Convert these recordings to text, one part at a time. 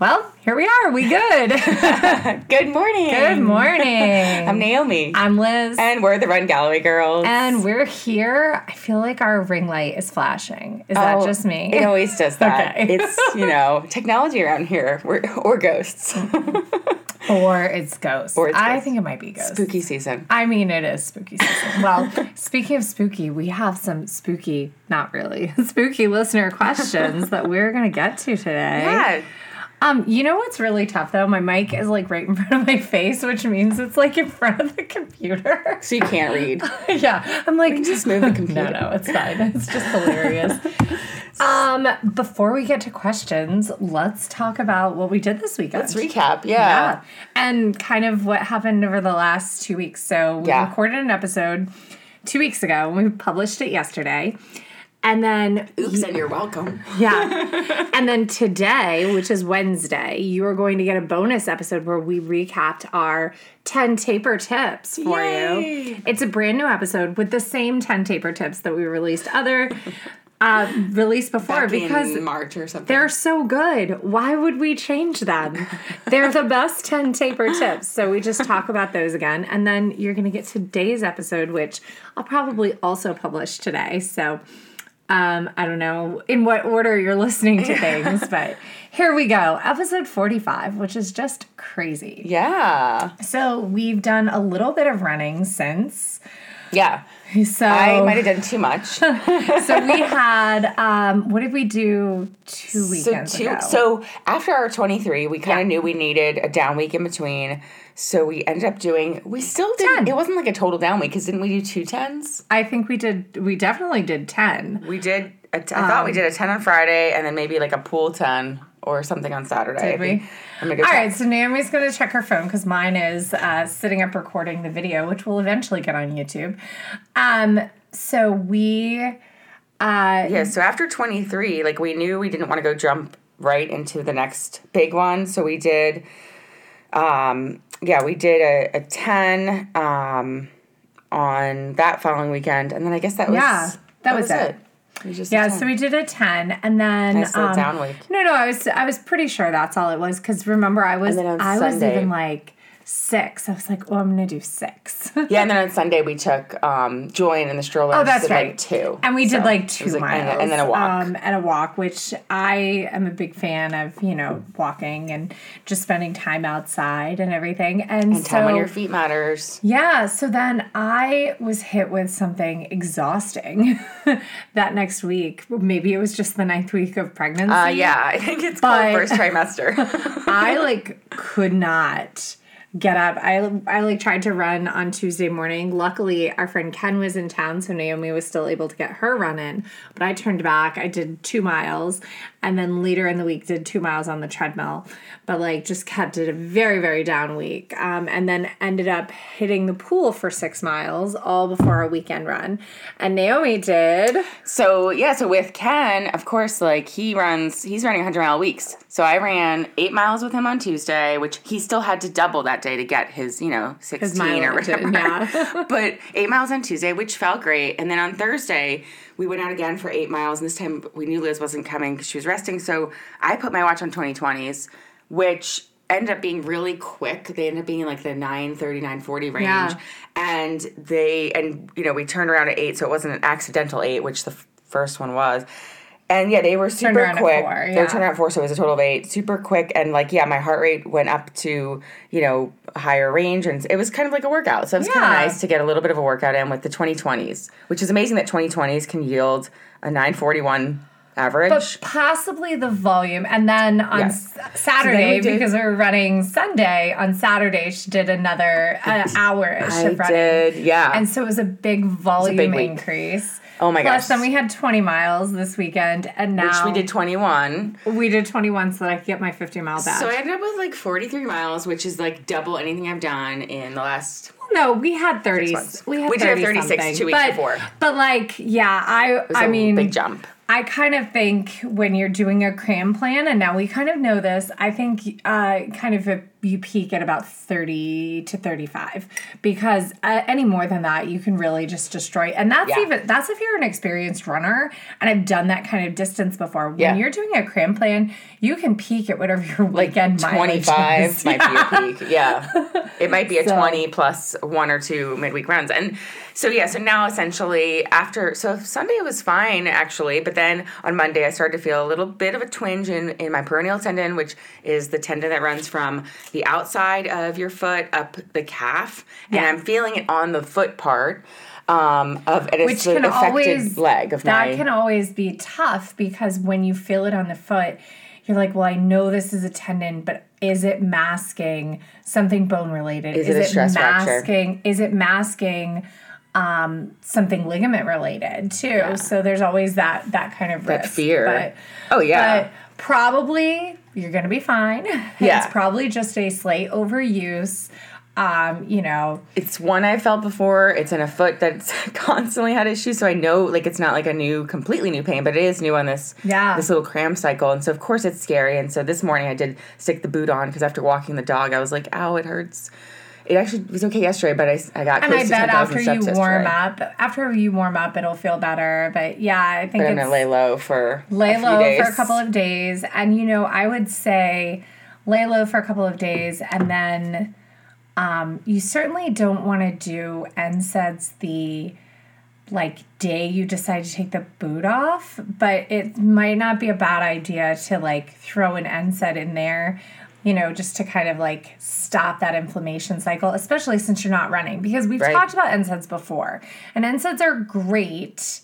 Well, here we are. We good. Good morning. good morning. I'm Naomi. I'm Liz. and we're the Run Galloway girls. And we're here. I feel like our ring light is flashing. Is that Oh, just me? It always does that. Okay. It's, you know, technology around here. We're, or ghosts. or it's ghosts. Or it's I ghosts. think it might be ghosts. Spooky season. I mean, it is spooky season. well, speaking of spooky, we have some spooky, not really, spooky listener questions that we're going to get to today. Yeah. Um, you know what's really tough though? My mic is like right in front of my face, which means it's like in front of the computer. So you can't read. yeah, I'm like just move the computer. No, no, it's fine. It's just hilarious. um, before we get to questions, let's talk about what we did this weekend. Let's recap. Yeah. Yeah. And kind of what happened over the last two weeks. So we Yeah. recorded an episode two weeks ago and we published it yesterday. And then Oops, and you're welcome. yeah. and then today, which is Wednesday, you are going to get a bonus episode where we recapped our 10 taper tips for Yay. you. It's a brand new episode with the same 10 taper tips that we released other uh released before Back because March or something. they're so good. Why would we change them? They're the best 10 taper tips. So we just talk about those again. And then you're going to get today's episode, which I'll probably also publish today. So um, I don't know in what order you're listening to things, but here we go. Episode 45, which is just crazy. yeah. So we've done a little bit of running since. Yeah. So I might have done too much. so we had um, what did we do two so, weekends two, ago? so after our 23, we kind of Yeah. knew we needed a down week in between. So we ended up doing, we still did, 10. it wasn't like a total down week because didn't we do two tens? I think we did. We definitely did ten. We did. A t- I thought Um, we did a ten on Friday, and then maybe like a pool ten or something on Saturday. Did we? I'm gonna All right, so Naomi's going to check her phone because mine is uh, sitting up recording the video, which will eventually get on YouTube. Um, so we, uh, Yeah. So after 23, like we knew we didn't want to go jump right into the next big one, so we did. Um. Yeah, we did a, a ten. Um. On that following weekend, and then I guess that was Yeah, that was it. It was just a yeah, so we did a ten, and then little um, down week. No, no, I was I was pretty sure that's all it was because remember I was on I was even like six. I was like, oh, I'm going to do six. Yeah, and then on Sunday we took um Julian in the stroller. Oh, that's right. Like two, And we did So like two like- miles. and, and then a walk. Um, and a walk, which I am a big fan of, you know, walking and just spending time outside and everything. And, and so, time on your feet matters. yeah, so then I was hit with something exhausting that next week. Maybe it was just the ninth week of pregnancy. Uh, yeah, I think it's But- called first trimester. I like could not get up. I I like tried to run on Tuesday morning. Luckily, our friend Ken was in town, so Naomi was still able to get her run in. But I turned back. I did two miles, and then later in the week did two miles on the treadmill. But like just kept it a very very down week. Um, and then ended up hitting the pool for six miles all before our weekend run. And Naomi did. so yeah, so with Ken, of course, like he runs, he's running 100 mile weeks. So I ran eight miles with him on Tuesday, which he still had to double that day to get his, you know, 16 or whatever. yeah. but eight miles on Tuesday, which felt great. And then on Thursday, we went out again for eight miles. And this time we knew Liz wasn't coming because she was resting. So I put my watch on 2020s, which ended up being really quick. They ended up being like the 930, 940 range. Yeah. And they, and you know, we turned around at eight. So it wasn't an accidental eight, which the f- first one was. And yeah, they were super quick. four, They yeah. were turned around at four, so it was a total of eight. Super quick, and like yeah, my heart rate went up to you know higher range, and it was kind of like a workout. So it was kind of nice to get a little bit of a workout in with the 2020s, which is amazing that 2020s can yield a 941 average. But possibly the volume. And then on Yes. S- Saturday, we because we were running Sunday, on Saturday, she did another uh, hour I of running. did, yeah. And so it was a big volume big week. increase. Oh my Plus, gosh. then we had 20 miles this weekend, and now which we did 21. we did 21 so that I could get my 50 mile badge. So I ended up with like 43 miles, which is like double anything I've done in the last. no, we had 30. We had We did have 30 36 something. two weeks but, before. But like, yeah, I It was I a mean, big jump. I kind of think when you're doing a cram plan, and now we kind of know this, I think uh, kind of a, you peak at about 30 to 35 because uh, any more than that, you can really just destroy. And that's Yeah. even, that's if you're an experienced runner, and I've done that kind of distance before. When Yeah. you're doing a cram plan, you can peak at whatever your like weekend mileage 25 is. might Yeah. be a peak. Yeah. It might be a So- 20 plus one or two midweek runs. And so, yeah, so now essentially after, so Sunday was fine actually, but then on Monday I started to feel a little bit of a twinge in, in my peroneal tendon, which is the tendon that runs from the outside of your foot up the calf. And I'm feeling it on the foot part. Um, of it's which can affected always leg of that my can always be tough because when you feel it on the foot you're like well i know this is a tendon but is it masking something bone related Is it a stress fracture? masking is it masking um, something ligament related too so there's always that that kind of That risk. fear. but, Oh, yeah. but probably you're gonna be fine Yeah. it's probably just a slight overuse um, you know it's one I've felt before. It's in a foot that's constantly had issues, so I know like it's not like a new, completely new pain, but it is new on this Yeah. this little cram cycle, and so of course it's scary. And so this morning I did stick the boot on because after walking the dog, I was like, "Ow, it hurts." It actually was okay yesterday, but I, I got And I bet 10,000 after you warm yesterday. up, after you warm up, it'll feel better. But yeah, I think But I'm it's gonna lay low for lay a low days. for a couple of days. And you know, I would say lay low for a couple of days, and then um, you certainly don't want to do NSAIDs the like day you decide to take the boot off, but it might not be a bad idea to like throw an NSAID in there, you know, just to kind of like stop that inflammation cycle, especially since you're not running. Because we've Right. talked about NSAIDs before, and NSAIDs are great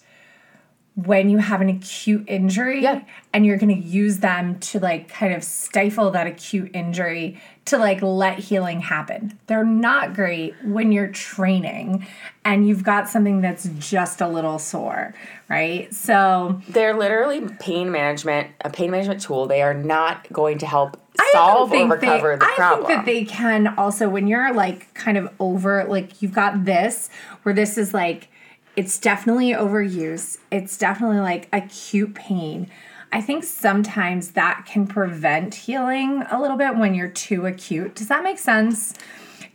when you have an acute injury Yeah. and you're going to use them to like kind of stifle that acute injury to like let healing happen. They're not great when you're training and you've got something that's just a little sore, right? So, They're literally pain management, a pain management tool. They are not going to help solve or recover they, the I problem. think that they can also when you're like kind of over like you've got this where this is like it's definitely overuse. It's definitely like acute pain. I think sometimes that can prevent healing a little bit when you're too acute. Does that make sense?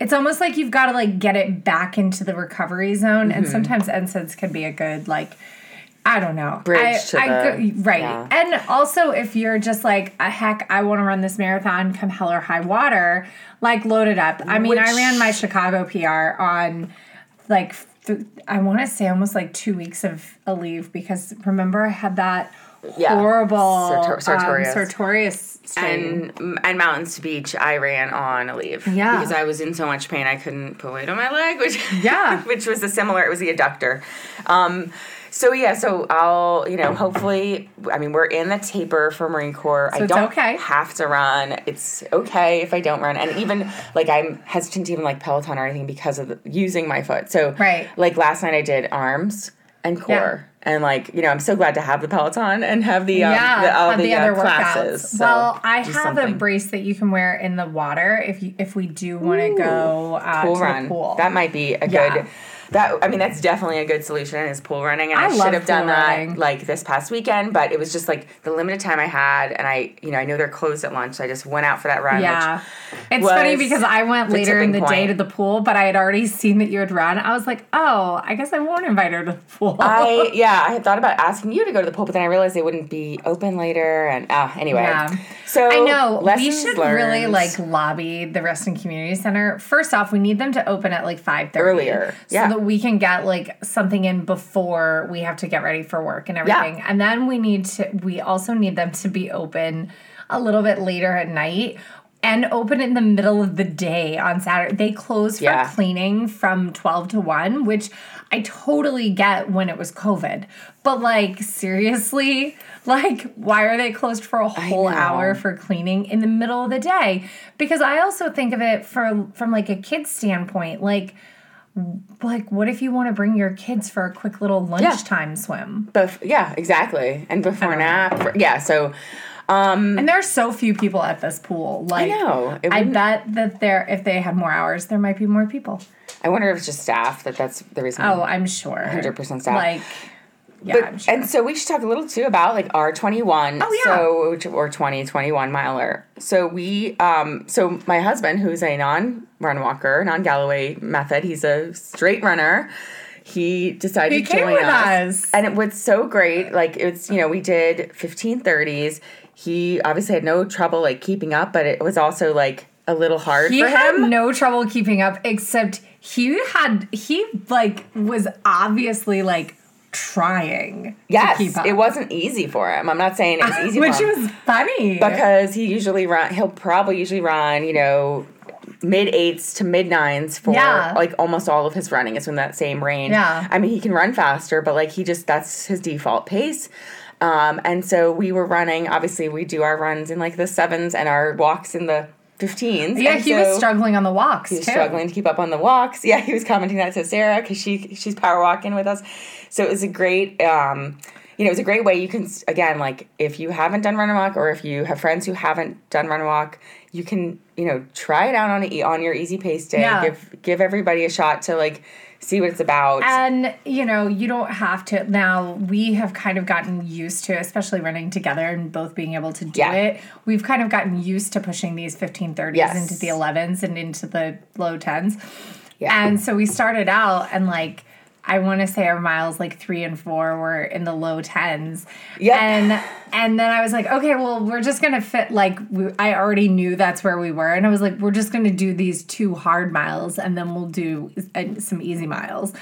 It's almost like you've got to like get it back into the recovery zone, Mm-hmm. and sometimes NSAIDs can be a good like I don't know. Bridge I, to I the- right. yeah. And also, if you're just like, a heck, I want to run this marathon come hell or high water, like load it up. I mean, I ran my Chicago PR on like, th- I want to say almost like two weeks of Aleve because remember I had that Yeah. horrible Sartor- sartorius. Um, sartorius and and Mountains Beach, I ran on Aleve. Yeah. because I was in so much pain I couldn't put weight on my leg, which Yeah. which was a similar. It was the adductor. Um, so yeah, so I'll you know hopefully I mean we're in the taper for Marine Corps. I don't okay. have to run. It's okay if I don't run, and even like I'm hesitant to even like Peloton or anything because of the, using my foot. So Right. like last night I did arms and core. And like you know, I'm so glad to have the Peloton and have the um, yeah, the, all the, the, uh, other classes. workouts. So well, I have a something. brace that you can wear in the water if you if we do want to go uh, pool to run. the pool. That might be a Yeah. good. That I mean, that's definitely a good solution is pool running, and I, I should have done pool that like this past weekend. But it was just like the limited time I had, and I, you know, I know they're closed at lunch, so I just went out for that run. Yeah. It's funny because I went later in the tipping day to the pool, but I had already seen that you had run. I was like, oh, I guess I won't invite her to the pool. I yeah, I had thought about asking you to go to the pool, but then I realized they wouldn't be open later, and ah, anyway. Yeah. So I know. We should learned. really like lobby the Reston Community Center. First off, we need them to open at like five thirty Earlier, so yeah. That we can get like something in before we have to get ready for work and everything. And then we need to. We also need them to be open a little bit later at night. And open in the middle of the day on Saturday. They close for Yeah. cleaning from 12 to 1, which I totally get when it was COVID. But like, seriously, like, why are they closed for a whole hour for cleaning in the middle of the day? Because I also think of it for from like a kid's standpoint, like like what if you want to bring your kids for a quick little lunchtime swim? Bef- yeah, exactly, and before don't nap. Yeah, so um, And there are so few people at this pool. Like I know. I bet that there if they had more hours, there might be more people. I wonder if it's just staff that that's the reason. Oh, I'm sure. 100% staff. Like yeah, But- sure. And so we should talk a little too about like our 21 Oh, yeah. so which- or 20 21 miler. So we um so my husband who's a non run walker, non Galloway method, he's a straight runner. He decided He to join us. us. And it was so great. Like it's you know, we did 1530s. he obviously had no trouble like keeping up, but it was also like a little hard he for had him. no trouble keeping up except he had he like was obviously like trying yes, to keep up it wasn't easy for him. I'm not saying it was easy which for him. was funny because he usually run he'll probably usually run you know mid eights to mid nines for Yeah. like almost all of his running is in that same range Yeah. i mean he can run faster but like he just that's his default pace um, and so we were running obviously we do our runs in like the sevens and our walks in the 15s yeah and he was struggling on the walks he was too struggling to keep up on the walks yeah he was commenting that to sarah because she she's power walking with us so it was a great um, you know, it was a great way you can again like if you haven't done run and walk or if you have friends who haven't done run and walk, you can you know try it out on a, on your easy pace day. Yeah. Give give everybody a shot to like see what it's about. And you know, you don't have to. Now we have kind of gotten used to, especially running together and both being able to do Yeah. it. We've kind of gotten used to pushing these 1530s Yes. into the 11s and into the low 10s. Yeah. And so we started out and like I want to say our miles like three and four were in the low tens. Yeah. And and then I was like, okay, well, we're just gonna fit like we, I already knew that's where we were, and I was like, we're just gonna do these two hard miles, and then we'll do uh, some easy miles.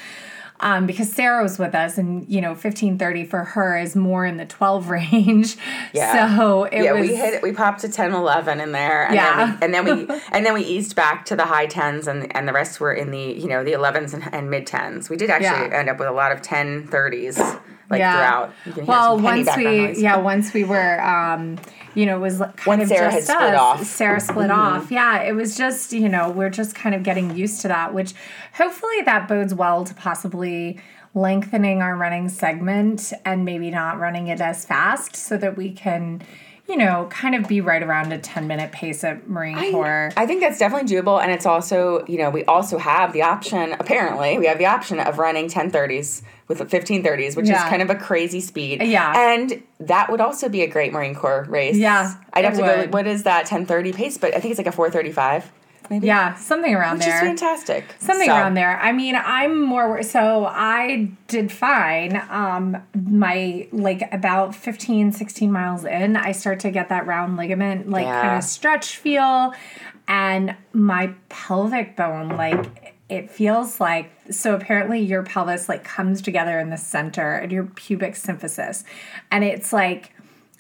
Um, because Sarah was with us, and you know, fifteen thirty for her is more in the twelve range. Yeah. So it was yeah, was. we hit it. We popped to 10, 11 in there, and Yeah. then we, and then we and then we eased back to the high tens, and and the rest were in the you know the elevens and, and mid tens. We did actually Yeah. end up with a lot of 10, 30s like yeah. throughout. You can hear well, once we noise. yeah, once we were um, you know, it was kind Once of Sarah just had split us. off. Mm-hmm. Sarah split off. Yeah, it was just you know we're just kind of getting used to that, which hopefully that bodes well to possibly lengthening our running segment and maybe not running it as fast so that we can. You know, kind of be right around a 10 minute pace at Marine Corps. I think that's definitely doable, and it's also you know we also have the option. Apparently, we have the option of running ten thirties with fifteen thirties, which is kind of a crazy speed. Yeah. and that would also be a great Marine Corps race. Yeah, I'd have to go. would. What is that ten thirty pace? But I think it's like a four thirty five. Maybe. yeah, something around there. Which is fantastic. Something So- around there. I mean, I'm more so I did fine. Um my like about 15 16 miles in, I start to get that round ligament like Yeah. kind of stretch feel and my pelvic bone like it feels like so apparently your pelvis like comes together in the center and your pubic symphysis. And it's like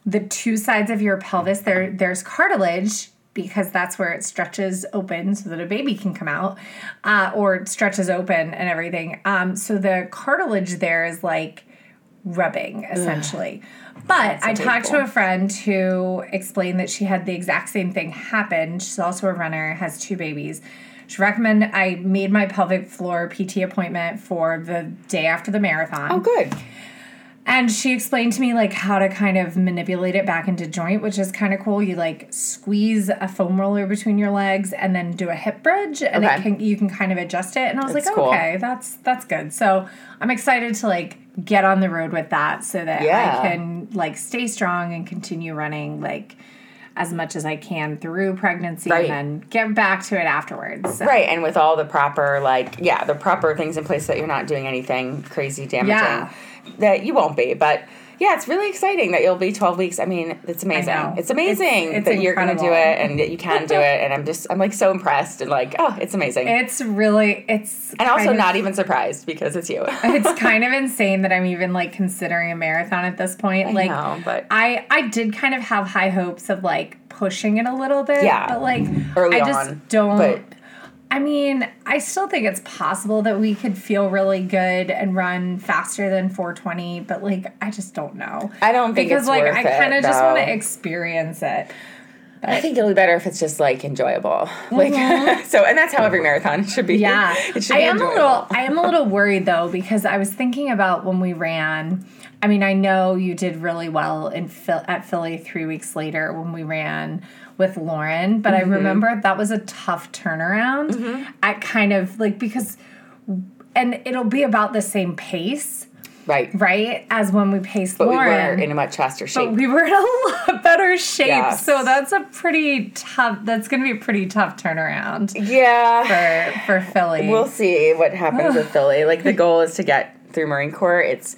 the two sides of your pelvis there there's cartilage because that's where it stretches open so that a baby can come out uh, or stretches open and everything. Um, so the cartilage there is like rubbing essentially. But i talked to a friend who explained that she had the exact same thing happen. She's also a runner has two babies she recommended i made my pelvic floor pt appointment for the day after the marathon Oh, good. and she explained to me like how to kind of manipulate it back into joint, which is kind of cool. You like squeeze a foam roller between your legs and then do a hip bridge and it Okay. can you can kind of adjust it. And I was That's like, cool. okay, that's that's good. So I'm excited to like get on the road with that so that Yeah. I can like stay strong and continue running like as much as I can through pregnancy Right. and then get back to it afterwards. So, Right, and with all the proper like yeah, the proper things in place that you're not doing anything crazy damaging. Yeah. That you won't be, but yeah, it's really exciting that you'll be 12 weeks. I mean, it's amazing. It's amazing It's- it's that you're going to do it and that you can do it and I'm just I'm like so impressed and like, oh, it's amazing. It's really it's and also of- not even surprised because it's you. it's kind of insane that I'm even like considering a marathon at this point. like know, but- I I did kind of have high hopes of like pushing it a little bit. Yeah. But like Early I just on, don't but- I mean, I still think it's possible that we could feel really good and run faster than 420, but like I just don't know. I don't think because like I kind of just want to experience it. I think it'll be better if it's just like enjoyable. Like so and that's how every marathon should be. Mm-hmm. Yeah, It should I am a little. I am a little worried though because I was thinking about when we ran. I mean, I know you did really well in at Philly three weeks later when we ran with Lauren, but Mm-hmm. I remember that was a tough turnaround. At kind of like because, and it'll be about the same pace, Right. right, as when we paced But we were in a much faster shape. but we were in a lot better shape, Yes. so that's a pretty tough. That's going to be a pretty tough turnaround yeah. for for Philly. We'll see what happens with Philly. Like the goal is to get through Marine Corps. It's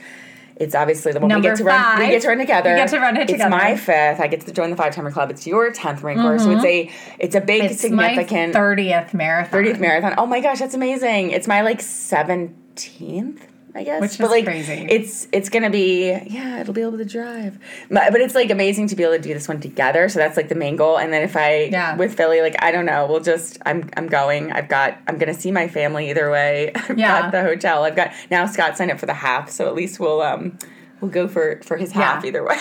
It's obviously the one we get to run. We get to run together. We get to run it together. It's my fifth. I get to join the five timer club. It's your tenth Marine Corps, so it's a it's a big Mm-hmm. It's significant 30th marathon. 30th marathon. Oh my gosh, that's amazing. It's my like 17th, I guess. Which but is like crazy. it's it's going to be yeah, it'll be able to drive. But, but it's like amazing to be able to do this one together. So that's like the main goal and then if I Yeah. with Philly like I don't know, we'll just I'm I'm going. I've got I'm going to see my family either way. I've Yeah. got the hotel. I've got now Scott signed up for the half, so at least we'll um we'll go for for his half Yeah. either way.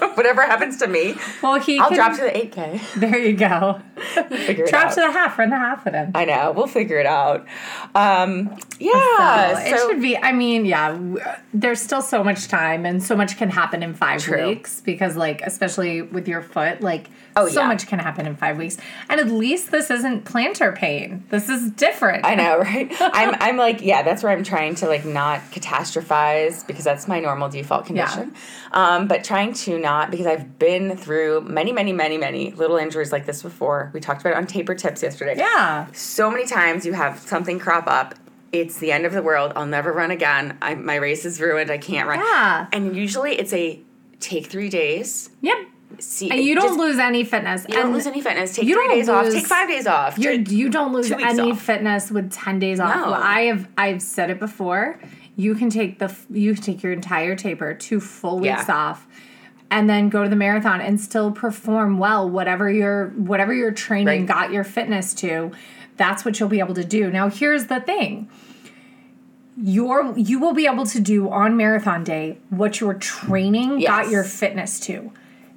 Whatever happens to me, Well, he I'll can, drop to the 8k. There you go. Figure it drop out. to the half, run the half with him. I know. We'll figure it out. Um, yeah. So it should be. I mean, yeah. There's still so much time, and so much can happen in five True. weeks because, like, especially with your foot, like, Oh, so yeah. much can happen in five weeks. And at least this isn't plantar pain. This is different. I know, right? I'm, I'm like, yeah, that's where I'm trying to like not catastrophize because that's my normal default condition. Um, but trying to not because I've been through many, many, many, many little injuries like this before. We talked about it on taper tips yesterday. Yeah. So many times you have something crop up. It's the end of the world. I'll never run again. I, my race is ruined. I can't run. Yeah. And usually it's a take three days. Yep. See, And you don't just- lose any fitness. You don't lose any fitness. Take three days off. Take five days off. You're, you don't lose any off. fitness with ten days off. No. Well, I have I've said it before. You can take the you take your entire taper, two full weeks Yeah. off, and then go to the marathon and still perform well. Whatever your whatever your training Right. got your fitness to, that's what you'll be able to do. Now, here's the thing. Your you will be able to do on marathon day what your training got your fitness to,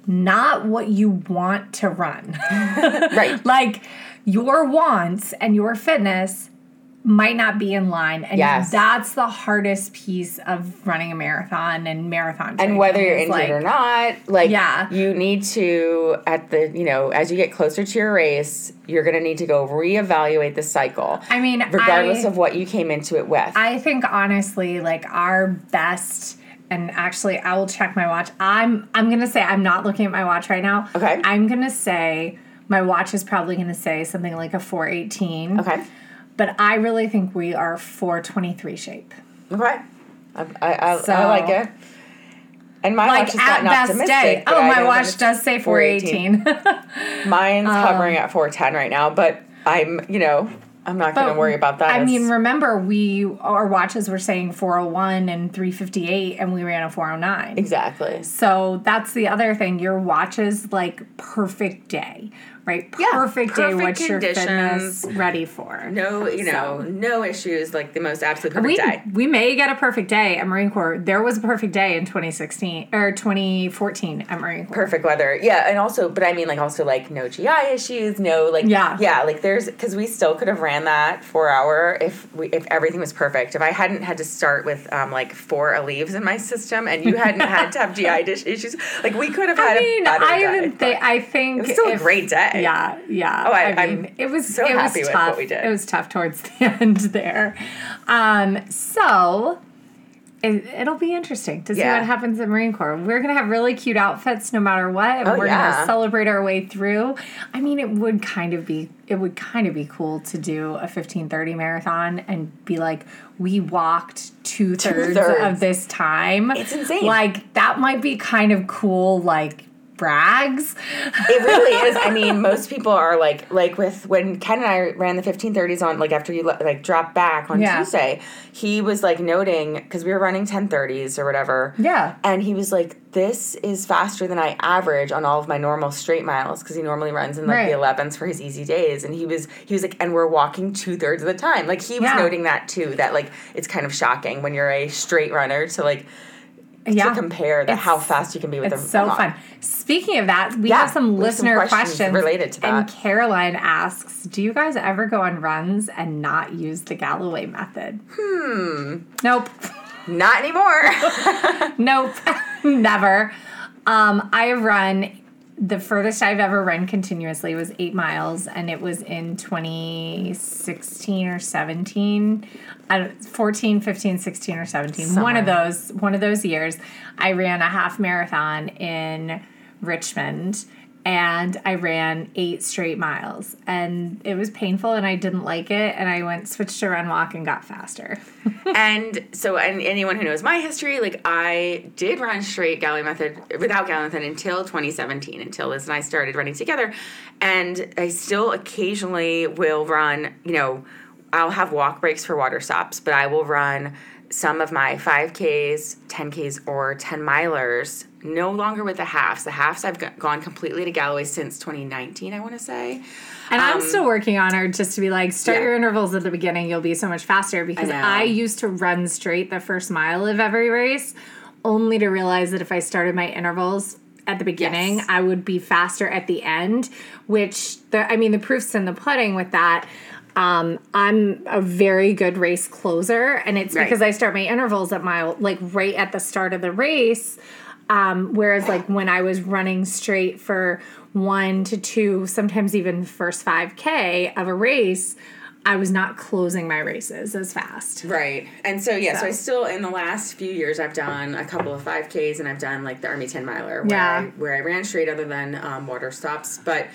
not what you want to run. right. like your wants and your fitness might not be in line and Yes. that's the hardest piece of running a marathon and marathon Training. and whether you're injured like, or not like Yeah. you need to at the you know as you get closer to your race you're going to need to go reevaluate the cycle i mean regardless I, of what you came into it with i think honestly like our best and actually i will check my watch i'm i'm gonna say i'm not looking at my watch right now Okay. i'm gonna say my watch is probably gonna say something like a 418 okay but i really think we are 423 shape okay i, I, I, So- I like it and my like watch is at not best optimistic day. Oh, my watch does say 418. mine's um, hovering at 410 right now but i'm you know i'm not going to worry about that I It's- mean, remember we our watches were saying 401 and 358 and we ran a 409. exactly So that's the other thing. Your watch is like perfect day, right? Yeah, Perfect day. perfect What's your conditions. fitness ready for? no you know no issues like the most absolute perfect We, day we may get a perfect day at Marine Corps. There was a perfect day in 2016 or 2014 at Marine Corps. perfect weather yeah and also but i mean like also like no gi issues no like Yeah. yeah like there's because we still could have ran that four hour if we if everything was perfect if i hadn't had to start with um like four leaves in my system and you hadn't had to have gi dish issues like we could have had I mean, a better I day, even think I think it was still a great day Yeah, yeah. Oh, I- I, I'm mean, it was so it happy was with tough. what we did. It was tough towards the end there. Um, so it, it'll be interesting to see Yeah. what happens at Marine Corps. We're gonna have really cute outfits no matter what, and Oh, we're yeah. gonna celebrate our way through. I mean, it would kind of be it would kind of be cool to do a fifteen thirty marathon and be like, we walked Two-thirds. of this time. It's insane. Like that might be kind of cool. Like brags. it really is. I mean, most people are like, like with when Ken and I ran the fifteen thirties on, like after you like dropped back on Yeah. Tuesday, he was like noting because we were running ten thirties or whatever. Yeah. and he was like, "This is faster than I average on all of my normal straight miles because he normally runs in like Right. the elevens for his easy days." And he was he was like, "And we're walking two thirds of the time." Like he was Yeah. noting that too. That like it's kind of shocking when you're a straight runner to like yeah. to compare the how fast you can be with them. It's a so fun. Speaking of that, we Yeah, have some we have some listener questions questions, related to that And. Caroline asks, "Do you guys ever go on runs and not use the Galloway method?" Hmm. Nope. Not anymore. nope. Never. Um, I run. The furthest I've ever run continuously was eight miles, and it was in 2016 or 17. I don't, 14, 15, 16, or 17. One of those, one of those years, I ran a half marathon in Richmond, and I ran eight straight miles. And it was painful and I didn't like it. And I went, switched to run walk and got faster. and so, and anyone who knows my history, like I did run straight Galloway method without Galloway method until 2017, until Liz and I started running together. And I still occasionally will run, you know, I'll have walk breaks for water stops, but I will run some of my 5Ks, 10Ks, or 10 milers no longer with the halves. The halves I've gone completely to Galloway since 2019, I want to say. And um, I'm still working on her just to be like, start yeah. your intervals at the beginning, you'll be so much faster. Because I, I used to run straight the first mile of every race, only to realize that if I started my intervals at the beginning, yes. I would be faster at the end, which the I mean the proof's in the pudding with that. Um, I'm a very good race closer, and it's right. because I start my intervals at mile like right at the start of the race. Um, whereas like when I was running straight for one to two, sometimes even first 5K of a race, I was not closing my races as fast. Right. And so yeah, so, so I still in the last few years I've done a couple of 5Ks and I've done like the Army 10 miler where yeah. I where I ran straight other than um, water stops, but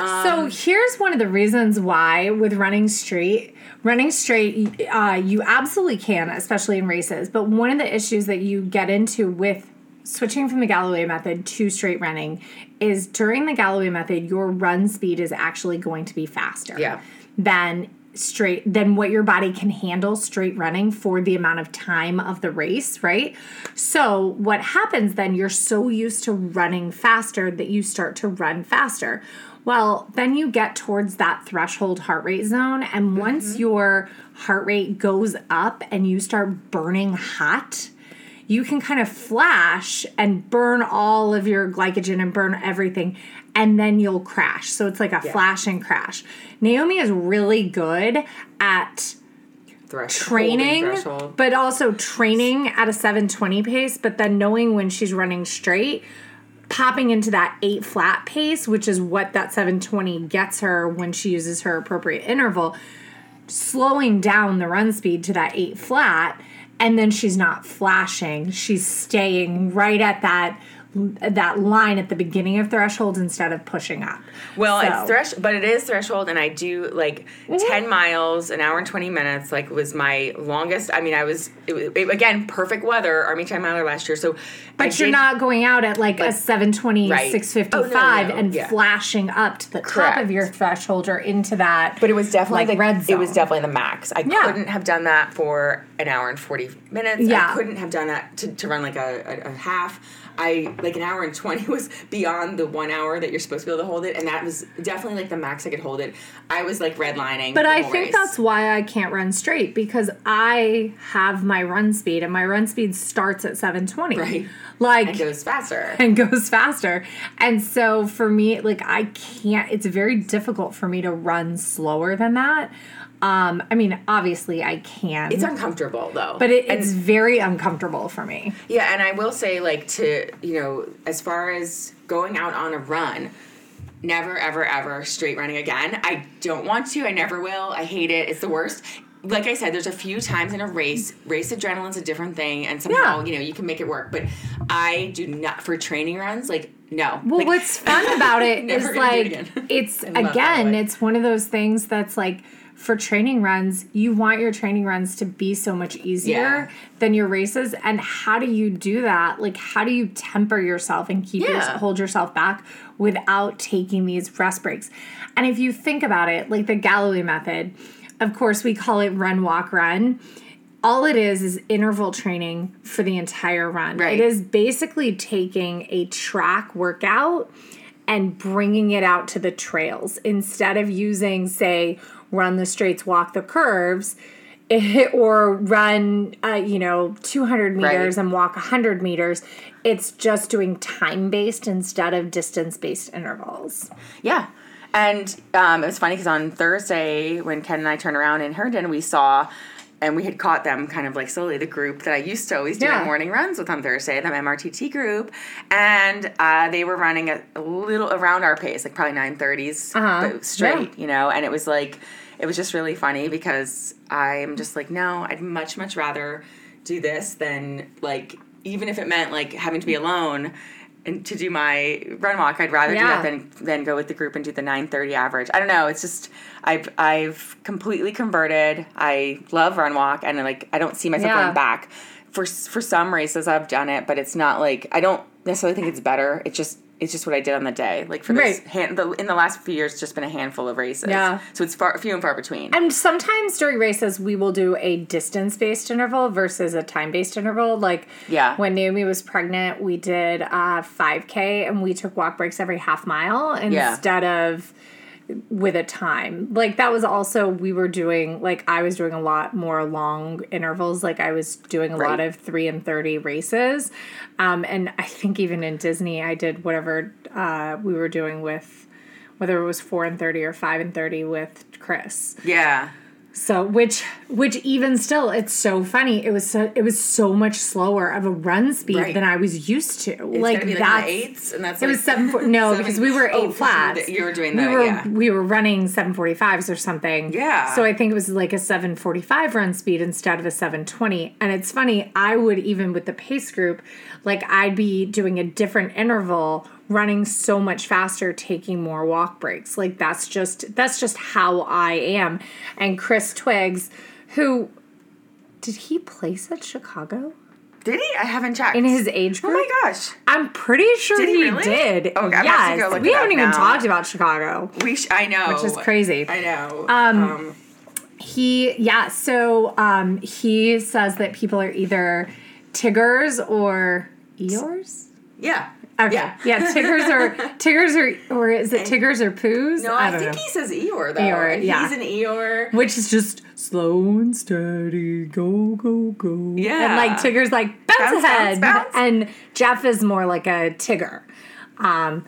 um, so here's one of the reasons why with running straight, running straight, uh, you absolutely can, especially in races. But one of the issues that you get into with switching from the Galloway method to straight running is during the Galloway method, your run speed is actually going to be faster yeah. than straight than what your body can handle straight running for the amount of time of the race, right? So, what happens then you're so used to running faster that you start to run faster. Well, then you get towards that threshold heart rate zone. And once mm-hmm. your heart rate goes up and you start burning hot, you can kind of flash and burn all of your glycogen and burn everything. And then you'll crash. So it's like a yeah. flash and crash. Naomi is really good at training, but also training at a 720 pace, but then knowing when she's running straight popping into that eight flat pace, which is what that 720 gets her when she uses her appropriate interval, slowing down the run speed to that eight flat, and then she's not flashing. She's staying right at that that line at the beginning of threshold instead of pushing up. Well, so. it's threshold, but it is threshold, and I do like mm-hmm. ten miles, an hour and twenty minutes. Like was my longest. I mean, I was it, it, again perfect weather, Army ten miler last year. So, but I you're did, not going out at like, a 720, right. 655 oh, no, no, and yeah. flashing up to the Correct. top of your threshold or into that. But it was definitely like the, red zone. It was definitely the max. I yeah. couldn't have done that for an hour and forty minutes. Yeah. I couldn't have done that to, to run like a, a, a half. I like an hour and 20 was beyond the one hour that you're supposed to be able to hold it. And that was definitely like the max I could hold it. I was like redlining. But I think race. that's why I can't run straight because I have my run speed and my run speed starts at 720. Right. Like, and goes faster. And goes faster. And so for me, like, I can't, it's very difficult for me to run slower than that. Um, I mean, obviously I can. It's uncomfortable though. But it, it's and, very uncomfortable for me. Yeah, and I will say, like, to, you know, as far as going out on a run, never, ever, ever straight running again. I don't want to. I never will. I hate it. It's the worst. Like I said, there's a few times in a race, race adrenaline's a different thing, and somehow, yeah. you know, you can make it work. But I do not, for training runs, like, no. Well, like, what's fun about it is like, it it's, again, it's one of those things that's like, for training runs, you want your training runs to be so much easier yeah. than your races. And how do you do that? Like, how do you temper yourself and keep yeah. your, hold yourself back without taking these rest breaks? And if you think about it, like the Galloway method, of course, we call it run, walk, run. All it is is interval training for the entire run. Right. It is basically taking a track workout and bringing it out to the trails instead of using, say, run the straights, walk the curves, or run, uh, you know, 200 meters right. and walk 100 meters. It's just doing time based instead of distance based intervals. Yeah. And um, it was funny because on Thursday, when Ken and I turned around in Herndon, we saw and we had caught them kind of like slowly the group that I used to always do yeah. morning runs with on Thursday, the MRTT group, and uh, they were running a, a, little around our pace, like probably nine thirties uh-huh. straight, yeah. you know, and it was like it was just really funny because I'm just like, no, I'd much, much rather do this than like, even if it meant like having to be alone and to do my run walk, I'd rather Yeah. do that than than go with the group and do the 9:30 average. I don't know. It's just I've I've completely converted. I love run walk, and like I don't see myself Yeah. going back. For for some races, I've done it, but it's not like I don't necessarily think it's better. It's just it's just what I did on the day. Like for this Right. hand, the, in the last few years, it's just been a handful of races. Yeah. So it's far few and far between. And sometimes during races, we will do a distance based interval versus a time based interval. Like Yeah. when Naomi was pregnant, we did uh, 5K and we took walk breaks every half mile Yeah. instead of with a time. Like that was also, we were doing, like I was doing a lot more long intervals. Like I was doing a lot of 3 and 30 races. Um, and I think even in Disney, I did whatever uh, we were doing with. Whether it was four and thirty or five and thirty with Chris, yeah. So which which even still it's so funny. It was so it was so much slower of a run speed Right. than I was used to. Like like, in eights, and that's it like was seven four no, seven- because we were oh, eight oh, 'cause you flats. you were doing that. we that, were yeah. we were running seven forty fives or something. Yeah. So I think it was like a seven forty five run speed instead of a seven twenty. And it's funny, I would even with the pace group, like I'd be doing a different interval running so much faster taking more walk breaks like that's just that's just how i am and chris Twiggs who did he place at chicago Did he? I haven't checked. in his age group? Oh my gosh. i'm pretty sure Did he he, really? did Oh, I'm gonna yes go look we haven't even now. talked about chicago We sh- I know. which is crazy I know. Um, He, yeah, so um, he says that people are either Tiggers or Eeyores? yeah. Okay. Yeah. Yeah, Tiggers or Tiggers or or is it Tiggers or Poos? No, I, don't think know. he says Eeyore though. Eeyore, and yeah. He's an Eeyore. Which is just slow and steady, go go go. Yeah. and like Tigger's like bounce, Bounce, ahead, bounce, bounce. and Jeff is more like a Tigger. Um,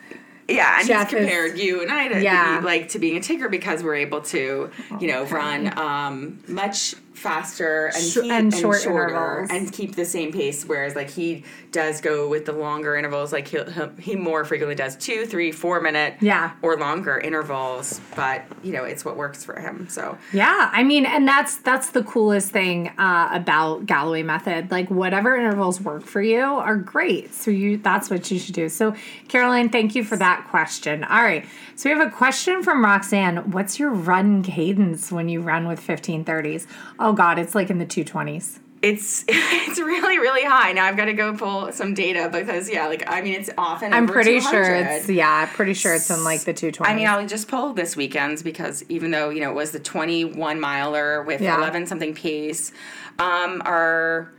Yeah, and Jeff he's is- compared you and I to Yeah. like to being a Tigger because we're able to, you know, run um, much faster and, Sh- keep, and short shorter intervals. and keep the same pace. Whereas like he does go with the longer intervals. Like he'll, he'll, he more frequently does two, three, four minute Yeah. or longer intervals. But you know, it's what works for him. So Yeah, I mean, and that's that's the coolest thing uh, about Galloway method. Like whatever intervals work for you are great. So you that's what you should do. So Caroline, thank you for that question. All right, so we have a question from Roxanne. What's your run cadence when you run with fifteen thirties? Oh God, it's like in the two twenties. it's it's really really high. Now I've got to go pull some data because yeah, like I mean it's often I'm pretty sure it's yeah, pretty sure it's in like the two twenties. I mean, I'll just pull this weekend's because even though you know it was the 21 miler with Yeah. 11 something pace, um, our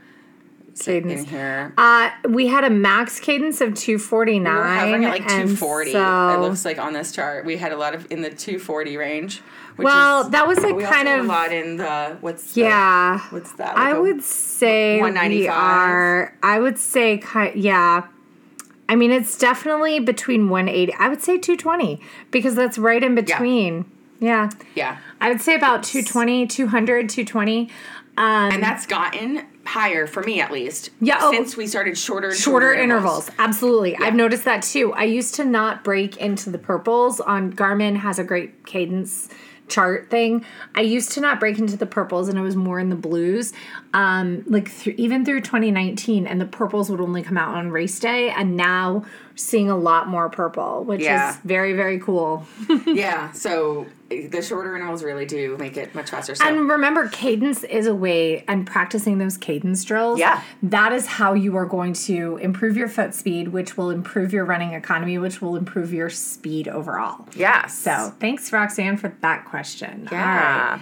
in cadence. here Uh, we had a max cadence of two forty we were hovering at like 240. So, it looks like on this chart we had a lot of in the 240 range. Which well, is, that was like we kind of a lot in the what's the- Yeah. what's that? I Like a- would say we 195? are. I would say, ki- yeah. I mean, it's definitely between 180. I would say 220 because that's right in between. Yeah. yeah, I would say about 220, 200, 220. Um, and that's gotten higher for me at least. Yeah, oh. since we started shorter and shorter intervals. Absolutely. Yeah. I've noticed that too. I used to not break into the purples on Garmin has a great cadence chart thing. I used to not break into the purples and I was more in the blues. Um like th- even through 2019 and the purples would only come out on race day and now seeing a lot more purple, which Yeah. is very very cool. Yeah, so the shorter intervals really do make it much faster. So And remember, cadence is a way, and practicing those cadence drills. Yeah. That is how you are going to improve your foot speed, which will improve your running economy, which will improve your speed overall. yes, So thanks, Roxanne, for that question. Yeah. right.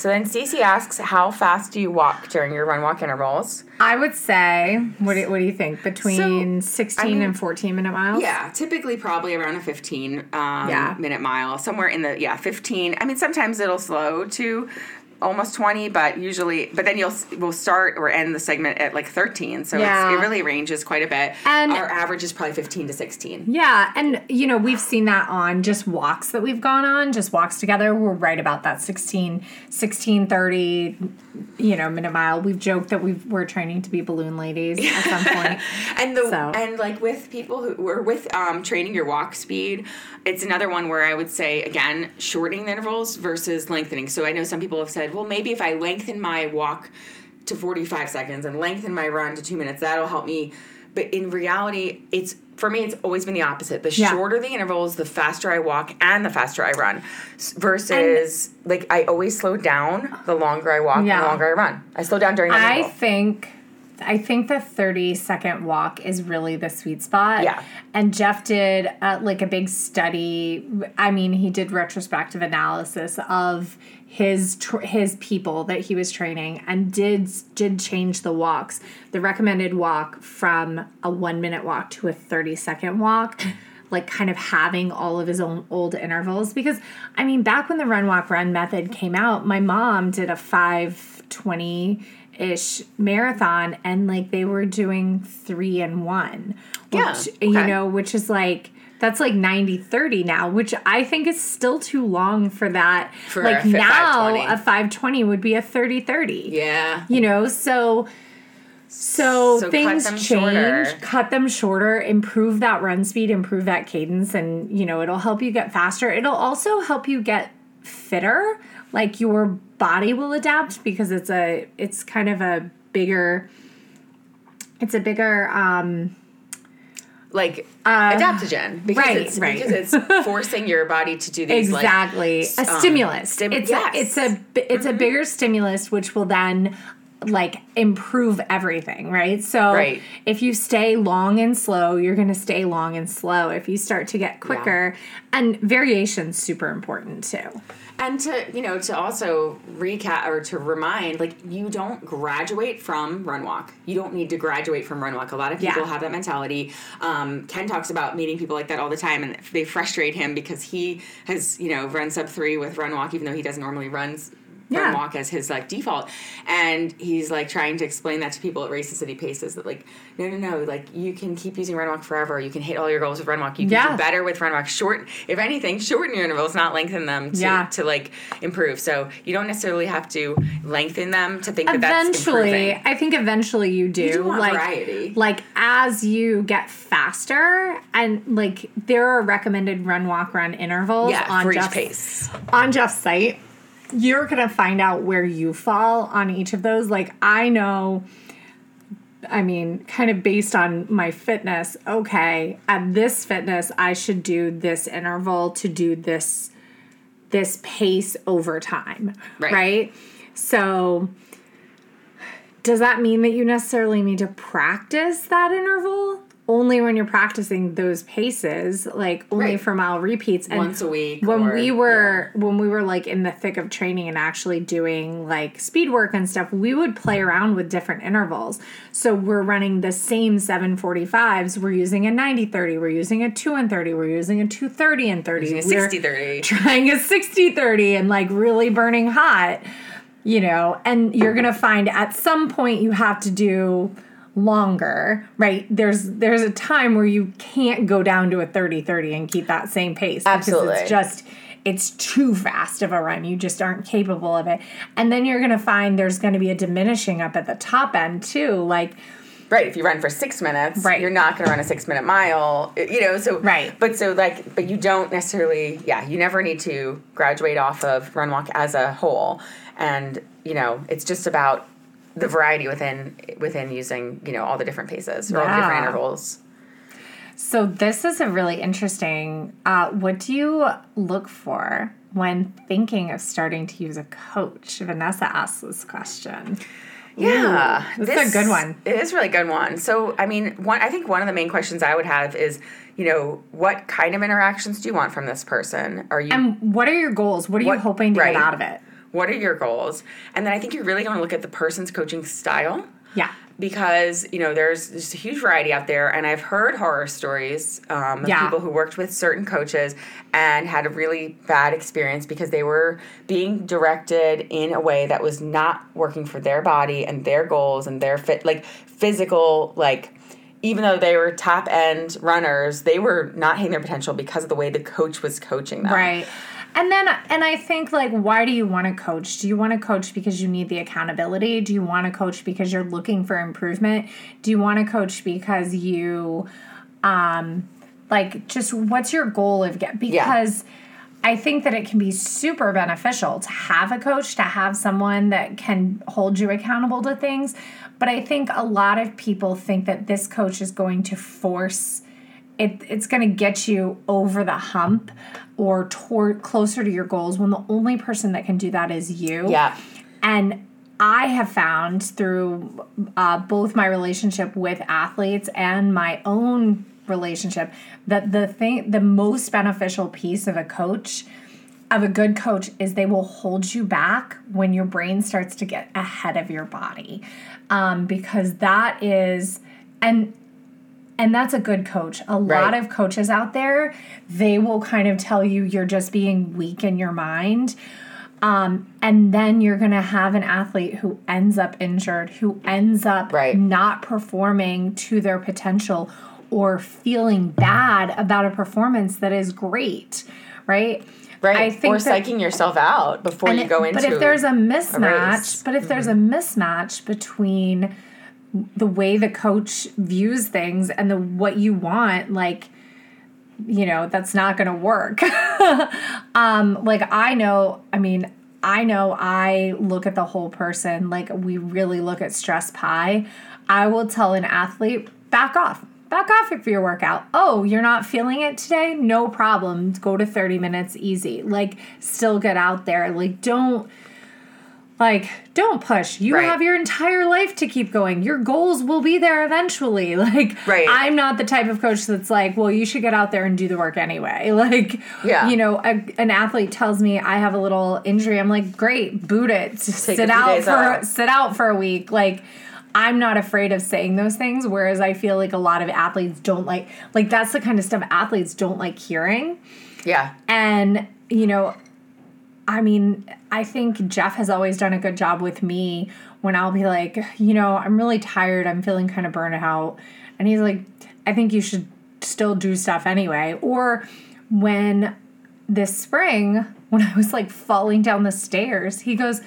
So then Stacey asks, how fast do you walk during your run walk intervals? I would say, what do, what do you think? Between So, 16 I mean- and 14 minute miles? Yeah, typically probably around a 15 um, Yeah. minute mile, somewhere in the, yeah, 15. I mean, sometimes it'll slow to almost 20, but usually, but then you'll, we'll start or end the segment at like 13. So Yeah. it's, it really ranges quite a bit. And- Our average is probably 15 to 16. Yeah, and you know, we've seen that on just walks that we've gone on, just walks together. We're right about that 16, 16 30, you know, minute mile. We've joked that we we're training to be balloon ladies at some point. and the So. and like with people who were with um, training your walk speed, it's another one where I would say again shortening the intervals versus lengthening. So I know some people have said, well, maybe if I lengthen my walk to forty five seconds and lengthen my run to two minutes, that'll help me but in reality, it's for me, it's always been the opposite. The Yeah. shorter the intervals, the faster I walk and the faster I run. Versus, like, I always slow down the longer I walk Yeah. the longer I run. I slow down during the I interval. think I think the 30 second walk is really the sweet spot. Yeah. And Jeff did uh, like a big study. I mean, he did retrospective analysis of his tr- his people that he was training and did did change the walks. The recommended walk from a 1 minute walk to a 30 second walk. Like kind of having all of his own old intervals because I mean back when the run walk run method came out, my mom did a 520 ish marathon and like they were doing three and one which Yeah, you know which is like that's like 90 30 now which i think is still too long for that For like a fit now 520. a 520 would be a 30 30 yeah. you know so so, So things them change shorter. cut them shorter improve that run speed improve that cadence and you know it'll help you get faster it'll also help you get fitter like your body will adapt because it's a it's kind of a bigger it's a bigger um Like, adaptogen. Because Uh, right, it's, right. Because it's forcing your body to do these, like, exactly a um, stimulus stim- it's yes. a it's a it's a bigger stimulus which will then like improve everything right so Right. if you stay long and slow you're going to stay long and slow if you start to get quicker and variation's super important too And to you know to also recap or to remind, like you don't graduate from run walk. You don't need to graduate from run walk. A lot of people Yeah. have that mentality. Um, Ken talks about meeting people like that all the time, and they frustrate him because he has you know run sub three with run walk, even though he doesn't normally. Run Yeah. walk as his like default, and he's like trying to explain that to people at Races City Paces that like no no no like you can keep using run walk forever. You can hit all your goals with run walk. You can Yeah. do better with run walk. Short, if anything, shorten your intervals, not lengthen them. To, Yeah. to like improve. So you don't necessarily have to lengthen them to think that that's eventually improving. i think eventually you do, do want like variety. like as you get faster and like there are recommended run walk run intervals Yeah, on for each Jeff's- pace. on Jeff's site, you're gonna find out where you fall on each of those. Like I know, I mean, kind of based on my fitness. Okay, at this fitness, I should do this interval to do this this pace over time, Right. right? So. Does that mean that you necessarily need to practice that interval? Only when you're practicing those paces, like only Right. for mile repeats. And Once a week When or- we were when we were like in the thick of training and actually doing like speed work and stuff, we would play around with different intervals. So we're running the same 745s. We're using a 90 30, we're using a 2 and 30, we're using a 230 and 30. Using a We're 60-30. Trying a 60 30 and like really burning hot, you know, and you're going to find at some point you have to do longer right there's there's a time where you can't go down to a 30 30 and keep that same pace because Absolutely. it's just it's too fast of a run you just aren't capable of it and then you're going to find there's going to be a diminishing up at the top end too like Right, if you run for six minutes, Right. you're not going to run a six minute mile. You know, so Right. But so like, but you don't necessarily. Yeah, you never need to graduate off of run walk as a whole, and you know, it's just about the variety within within using you know all the different paces or all the different intervals. So this is a really interesting. Uh, what do you look for when thinking of starting to use a coach? Vanessa asked this question. Yeah, Ooh, this is a good one. It is a really good one. So, I mean, one I think one of the main questions I would have is, you know, what kind of interactions do you want from this person? Are you And what are your goals? What are you hoping to right. get out of it? What are your goals? And then I think you're really going to look at the person's coaching style. Yeah. because you know there's just a huge variety out there and i've heard horror stories um, of Yeah. people who worked with certain coaches and had a really bad experience because they were being directed in a way that was not working for their body and their goals and their fit like physical like even though they were top end runners they were not hitting their potential because of the way the coach was coaching them Right. And then, and I think, like, why do you want to coach? Do you want to coach because you need the accountability? Do you want to coach because you're looking for improvement? Do you want to coach because you, um, like, just what's your goal of get? Because I think that it can be super beneficial to have a coach, to have someone that can hold you accountable to things. But I think a lot of people think that this coach is going to force it, it's going to get you over the hump or toward closer to your goals when the only person that can do that is you. Yeah. And I have found through uh, both my relationship with athletes and my own relationship that the thing, the most beneficial piece of a coach, of a good coach, is they will hold you back when your brain starts to get ahead of your body, um, because that is and and that's a good coach. A lot Right. of coaches out there, they will kind of tell you you're just being weak in your mind. Um, and then you're going to have an athlete who ends up injured, who ends up Right. not performing to their potential or feeling bad about a performance that is great, right? Right. I think or that- psyching yourself out before you it- go into But if there's a mismatch, but if there's a Mm-hmm. mismatch between the way the coach views things and the what you want, like you know, that's not going to work. um like I know, I mean, I know I look at the whole person, like we really look at stress pie. I will tell an athlete, back off. Back off for your workout. Oh, you're not feeling it today? No problem. Go to 30 minutes easy. Like still get out there. Like don't like don't push. You Right. have your entire life to keep going. Your goals will be there eventually. Like Right. I'm not the type of coach that's like, well, you should get out there and do the work anyway. Like Yeah. you know, a, an athlete tells me I have a little injury. I'm like, great, boot it. Sit out for sit out for a week. Like I'm not afraid of saying those things, whereas I feel like a lot of athletes don't like like that's the kind of stuff athletes don't like hearing. Yeah. And, you know, I mean, I think Jeff has always done a good job with me when I'll be like, you know, I'm really tired. I'm feeling kind of burned out. And he's like, I think you should still do stuff anyway. Or when this spring, when I was like falling down the stairs, he goes,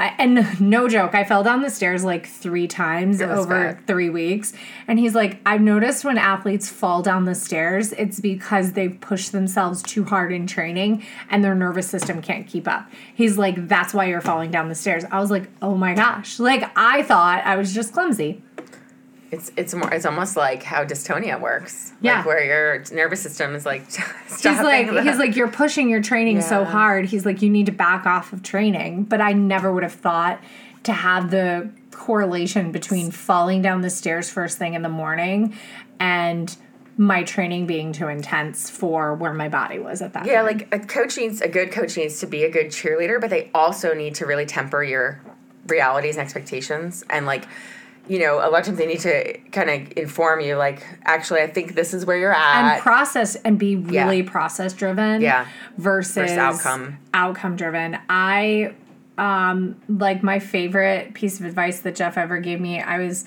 I, and no joke, I fell down the stairs like three times over bad. three weeks. And he's like, I've noticed when athletes fall down the stairs, it's because they've pushed themselves too hard in training and their nervous system can't keep up. He's like, that's why you're falling down the stairs. I was like, oh my gosh. Like, I thought I was just clumsy. It's it's more it's almost like how dystonia works. Yeah. Like where your nervous system is like He's like, the- he's like, you're pushing your training so hard. He's like, you need to back off of training. But I never would have thought to have the correlation between falling down the stairs first thing in the morning and my training being too intense for where my body was at that Yeah, time. like a coach needs a good coach needs to be a good cheerleader, but they also need to really temper your realities and expectations. And like, you know, a lot of times they need to kind of inform you, like, actually, I think this is where you're at. and process and be Yeah. really process driven Yeah. versus, Versus outcome. outcome driven i um like my favorite piece of advice that jeff ever gave me i was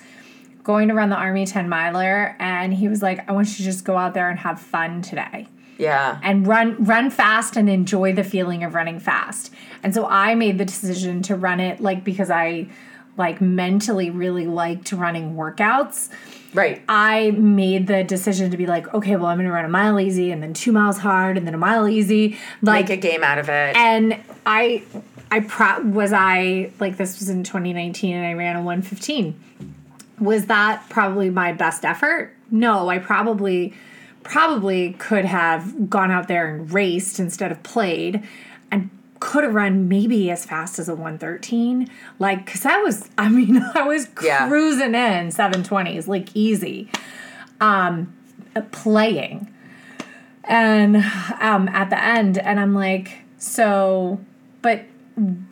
going to run the army 10 miler and he was like i want you to just go out there and have fun today yeah. and run run fast and enjoy the feeling of running fast. And so I made the decision to run it like because I like mentally really liked running workouts. Right. I made the decision to be like, okay, well, I'm going to run a mile easy and then 2 miles hard and then a mile easy. Like Make a game out of it. and I I pro- was I like this was in 2019 and I ran a 115. Was that probably my best effort? No, I probably probably could have gone out there and raced instead of played could have run maybe as fast as a 113 like cuz I was I mean I was Yeah. cruising in 720s like easy um playing and um at the end and i'm like so but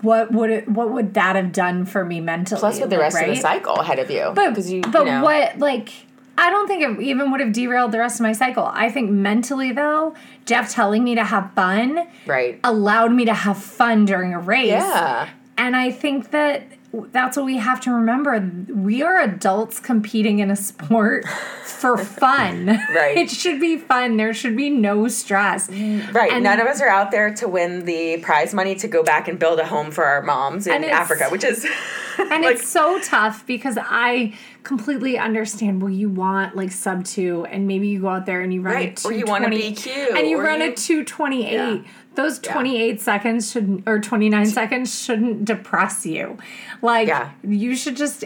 what would it what would that have done for me mentally Plus, with the rest of the right? cycle ahead of you. but because you, but you know, what like i don't think it even would have derailed the rest of my cycle i think mentally though jeff telling me to have fun right? allowed me to have fun during a race Yeah. and I think that that's what we have to remember. We are adults competing in a sport for fun. Right. It should be fun. There should be no stress. Right. And- None of us are out there to win the prize money to go back and build a home for our moms in Africa, which is And like it's so tough because I completely understand. Well, you want like sub two, and maybe you go out there and you run Right, a or you wanna be cute, and you run you- a two twenty eight. Yeah. Those twenty eight seconds should or twenty nine seconds shouldn't depress you. Like Yeah. you should just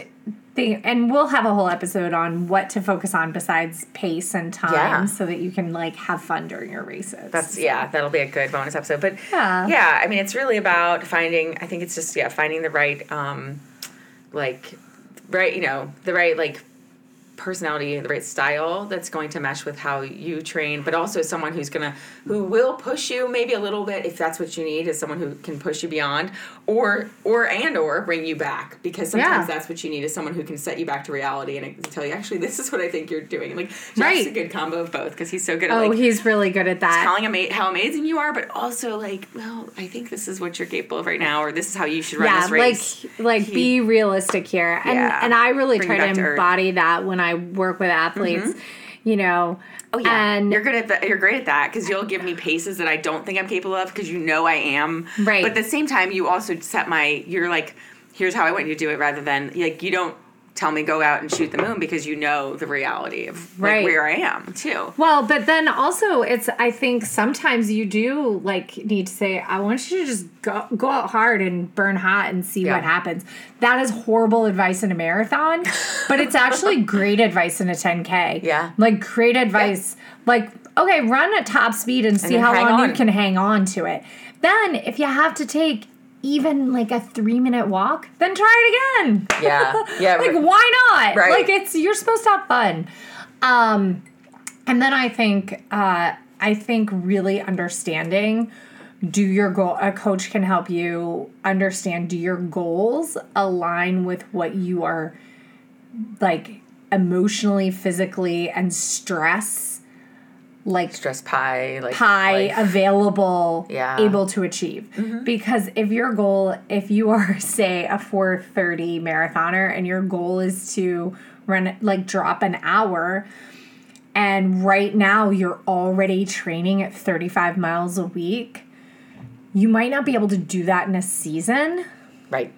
think. And we'll have a whole episode on what to focus on besides pace and time, Yeah. so that you can like have fun during your races. That's yeah, that'll be a good bonus episode. But Yeah. yeah, I mean, it's really about finding. I think it's just yeah, finding the right, um, like, right, you know, the right like personality, the right style that's going to mesh with how you train, but also someone who's gonna who will push you maybe a little bit if that's what you need is someone who can push you beyond or or and or bring you back because sometimes Yeah. that's what you need is someone who can set you back to reality and tell you actually this is what I think you're doing. Like Jeff's Right. a good combo of both because he's so good at Oh, like he's really good at that. telling ama- how amazing you are, but also like, well, I think this is what you're capable of right now, or this is how you should run yeah, this race. like like He- be realistic here, and Yeah. and I really try to embody that when I work with athletes. Mm-hmm. You know, oh yeah, and you're good at that. You're great at that because you'll give me paces that I don't think I'm capable of because you know I am. Right. But at the same time, you also set my. You're like, here's how I want you to do it, rather than like you don't tell me go out and shoot the moon because you know the reality of like Right. where I am too. Well, but then also it's I think sometimes you do like need to say I want you to just go go out hard and burn hot and see Yeah. what happens. That is horrible advice in a marathon, but it's actually great advice in a 10k. Yeah. Like great advice. Like okay, run at top speed and see then how long on. you can hang on to it. Then if you have to take even like a 3 minute walk, then try it again. Yeah. Yeah. like why not Right. like it's you're supposed to have fun um and then i think uh i think really understanding do your goal a coach can help you understand do your goals align with what you are like emotionally physically and stress like Stress pie, like high life. available Yeah. Mm-hmm. able to achieve because if your goal if you are say a 430 marathoner and your goal is to run like drop an hour and right now you're already training at 35 miles a week you might not be able to do that in a season right.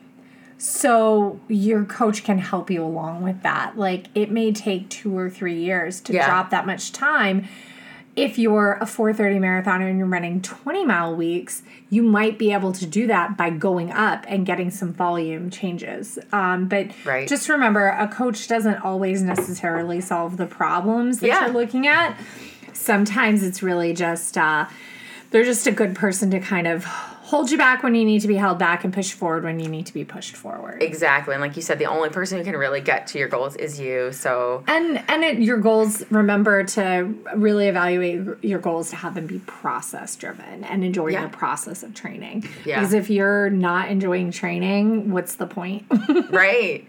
so your coach can help you along with that. Like it may take two or three years to Yeah. drop that much time. If you're a 430 marathoner and you're running 20 mile weeks, you might be able to do that by going up and getting some volume changes. Um, but Right. just remember, a coach doesn't always necessarily solve the problems that Yeah. you're looking at. Sometimes it's really just uh, they're just a good person to kind of hold you back when you need to be held back and push forward when you need to be pushed forward. Exactly. And like you said, the only person who can really get to your goals is you. So And and it, your goals, remember to really evaluate your goals to have them be process driven and enjoy Yeah. the process of training. Yeah. Because if you're not enjoying training, what's the point? right.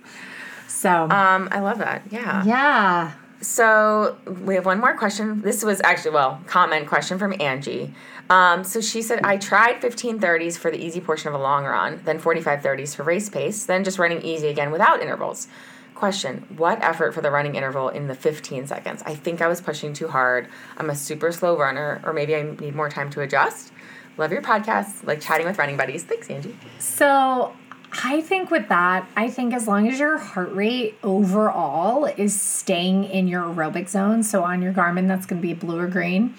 so Um, I love that. Yeah. yeah. So we have one more question. This was actually well comment question from Angie. Um, so she said, I tried 1530s for the easy portion of a long run, then 4530s for race pace, then just running easy again without intervals. Question What effort for the running interval in the 15 seconds? I think I was pushing too hard. I'm a super slow runner, or maybe I need more time to adjust. Love your podcast, like chatting with running buddies. Thanks, Angie. So I think with that, I think as long as your heart rate overall is staying in your aerobic zone, so on your Garmin that's going to be blue or green,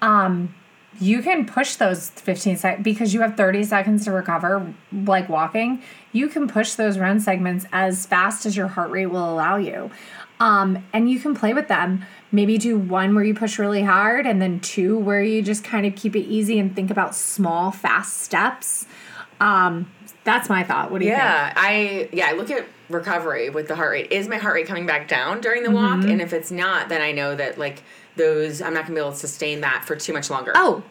um, you can push those 15 seconds because you have 30 seconds to recover, like walking. You can push those run segments as fast as your heart rate will allow you. Um, and you can play with them. Maybe do one where you push really hard, and then two where you just kind of keep it easy and think about small, fast steps. Um, that's my thought. What do you think? Yeah, I yeah, I look at recovery with the heart rate. Is my heart rate coming back down during the Mm-hmm. walk? And if it's not, then I know that like those I'm not gonna be able to sustain that for too much longer. Oh,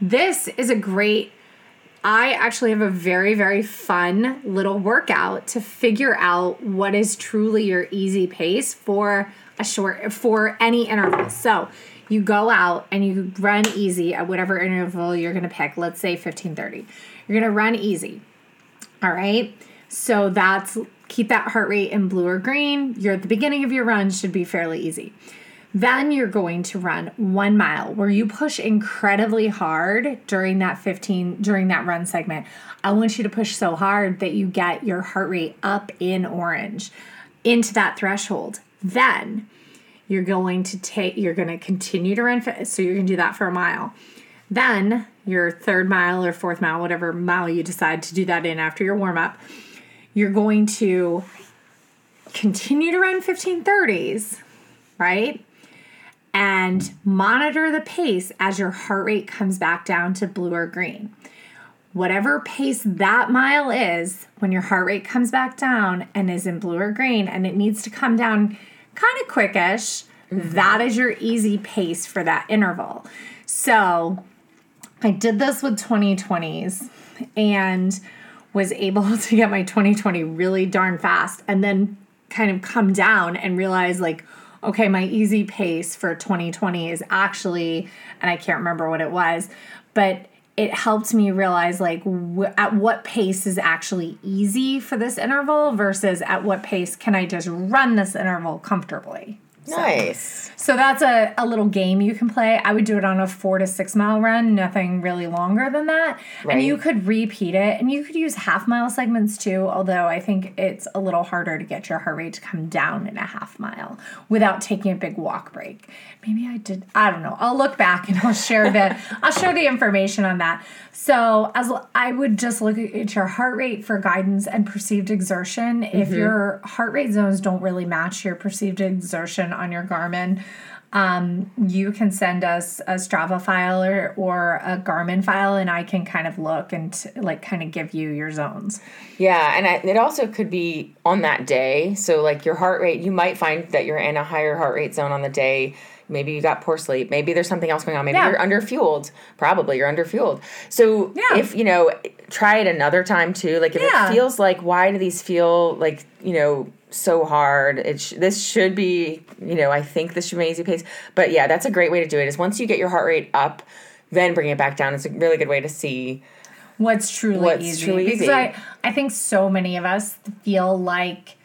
this is a great. I actually have a very, very fun little workout to figure out what is truly your easy pace for a short, for any interval. So you go out and you run easy at whatever interval you're going to pick. Let's say 1530. You're going to run easy. All right. So that's keep that heart rate in blue or green. You're at the beginning of your run, should be fairly easy. Then you're going to run one mile where you push incredibly hard during that 15 during that run segment. I want you to push so hard that you get your heart rate up in orange. into that threshold. Then you're going to take, you're going to continue to run. So you're going to do that for a mile. Then your third mile or fourth mile, whatever mile you decide to do that in after your warm up, you're going to continue to run 1530s, right? And monitor the pace as your heart rate comes back down to blue or green. Whatever pace that mile is, when your heart rate comes back down and is in blue or green, and it needs to come down kind of quickish, mm-hmm. that is your easy pace for that interval. So I did this with 2020s and was able to get my 2020 really darn fast and then kind of come down and realize like okay my easy pace for 2020 is actually and I can't remember what it was but it helped me realize like w- at what pace is actually easy for this interval versus at what pace can I just run this interval comfortably nice. So that's a, a little game you can play. I would do it on a four to six mile run, nothing really longer than that. Right. And you could repeat it and you could use half mile segments too, although I think it's a little harder to get your heart rate to come down in a half mile without taking a big walk break. Maybe I did I don't know. I'll look back and I'll share the I'll share the information on that. So as I would just look at your heart rate for guidance and perceived exertion. Mm-hmm. If your heart rate zones don't really match your perceived exertion on your Garmin, um, you can send us a Strava file or, or a Garmin file, and I can kind of look and t- like kind of give you your zones. Yeah, and I, it also could be on that day. So like your heart rate, you might find that you're in a higher heart rate zone on the day Maybe you got poor sleep. Maybe there's something else going on. Maybe yeah. you're under fueled. Probably you're under fueled. So yeah. if you know, try it another time too. Like if yeah. it feels like, why do these feel like you know so hard? It sh- this should be you know I think this should be easy pace. But yeah, that's a great way to do it. Is once you get your heart rate up, then bring it back down. It's a really good way to see what's truly what's easy. Truly because easy. I I think so many of us feel like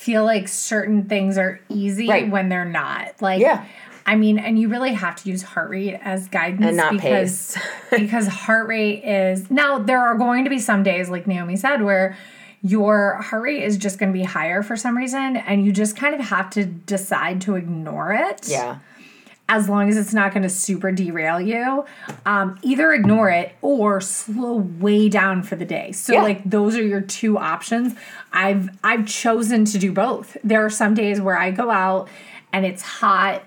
feel like certain things are easy right. when they're not. Like, yeah. I mean, and you really have to use heart rate as guidance and not because because heart rate is now there are going to be some days, like Naomi said, where your heart rate is just going to be higher for some reason, and you just kind of have to decide to ignore it. Yeah as long as it's not going to super derail you, um, either ignore it or slow way down for the day. So yeah. like those are your two options. I've I've chosen to do both. There are some days where I go out and it's hot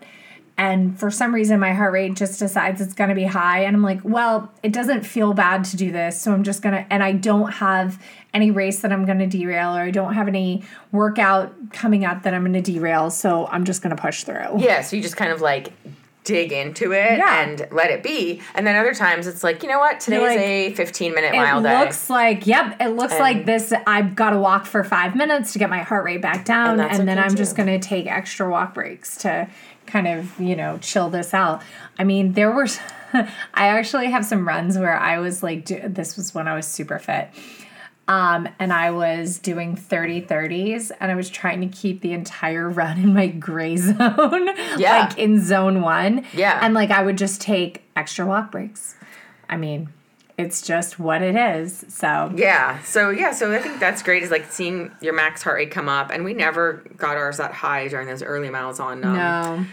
and for some reason my heart rate just decides it's going to be high. And i'm like well it doesn't feel bad to do this. So i'm just going to and i don't have any race that i'm going to derail or i don't have any workout coming up that i'm going to derail. So i'm just going to push through. Yeah so you just kind of like dig into it yeah. and let it be. And then other times it's like, you know what, today's like, a 15 minute mile day. It looks like, yep, it looks and like this. I've got to walk for five minutes to get my heart rate back down. And, and then I'm too. just going to take extra walk breaks to kind of, you know, chill this out. I mean, there were, I actually have some runs where I was like, this was when I was super fit. Um, and I was doing 30 30s and I was trying to keep the entire run in my gray zone, yeah. like in zone one. Yeah. And like I would just take extra walk breaks. I mean, it's just what it is. So yeah, so yeah, so I think that's great. Is like seeing your max heart rate come up, and we never got ours that high during those early miles on. Um, no,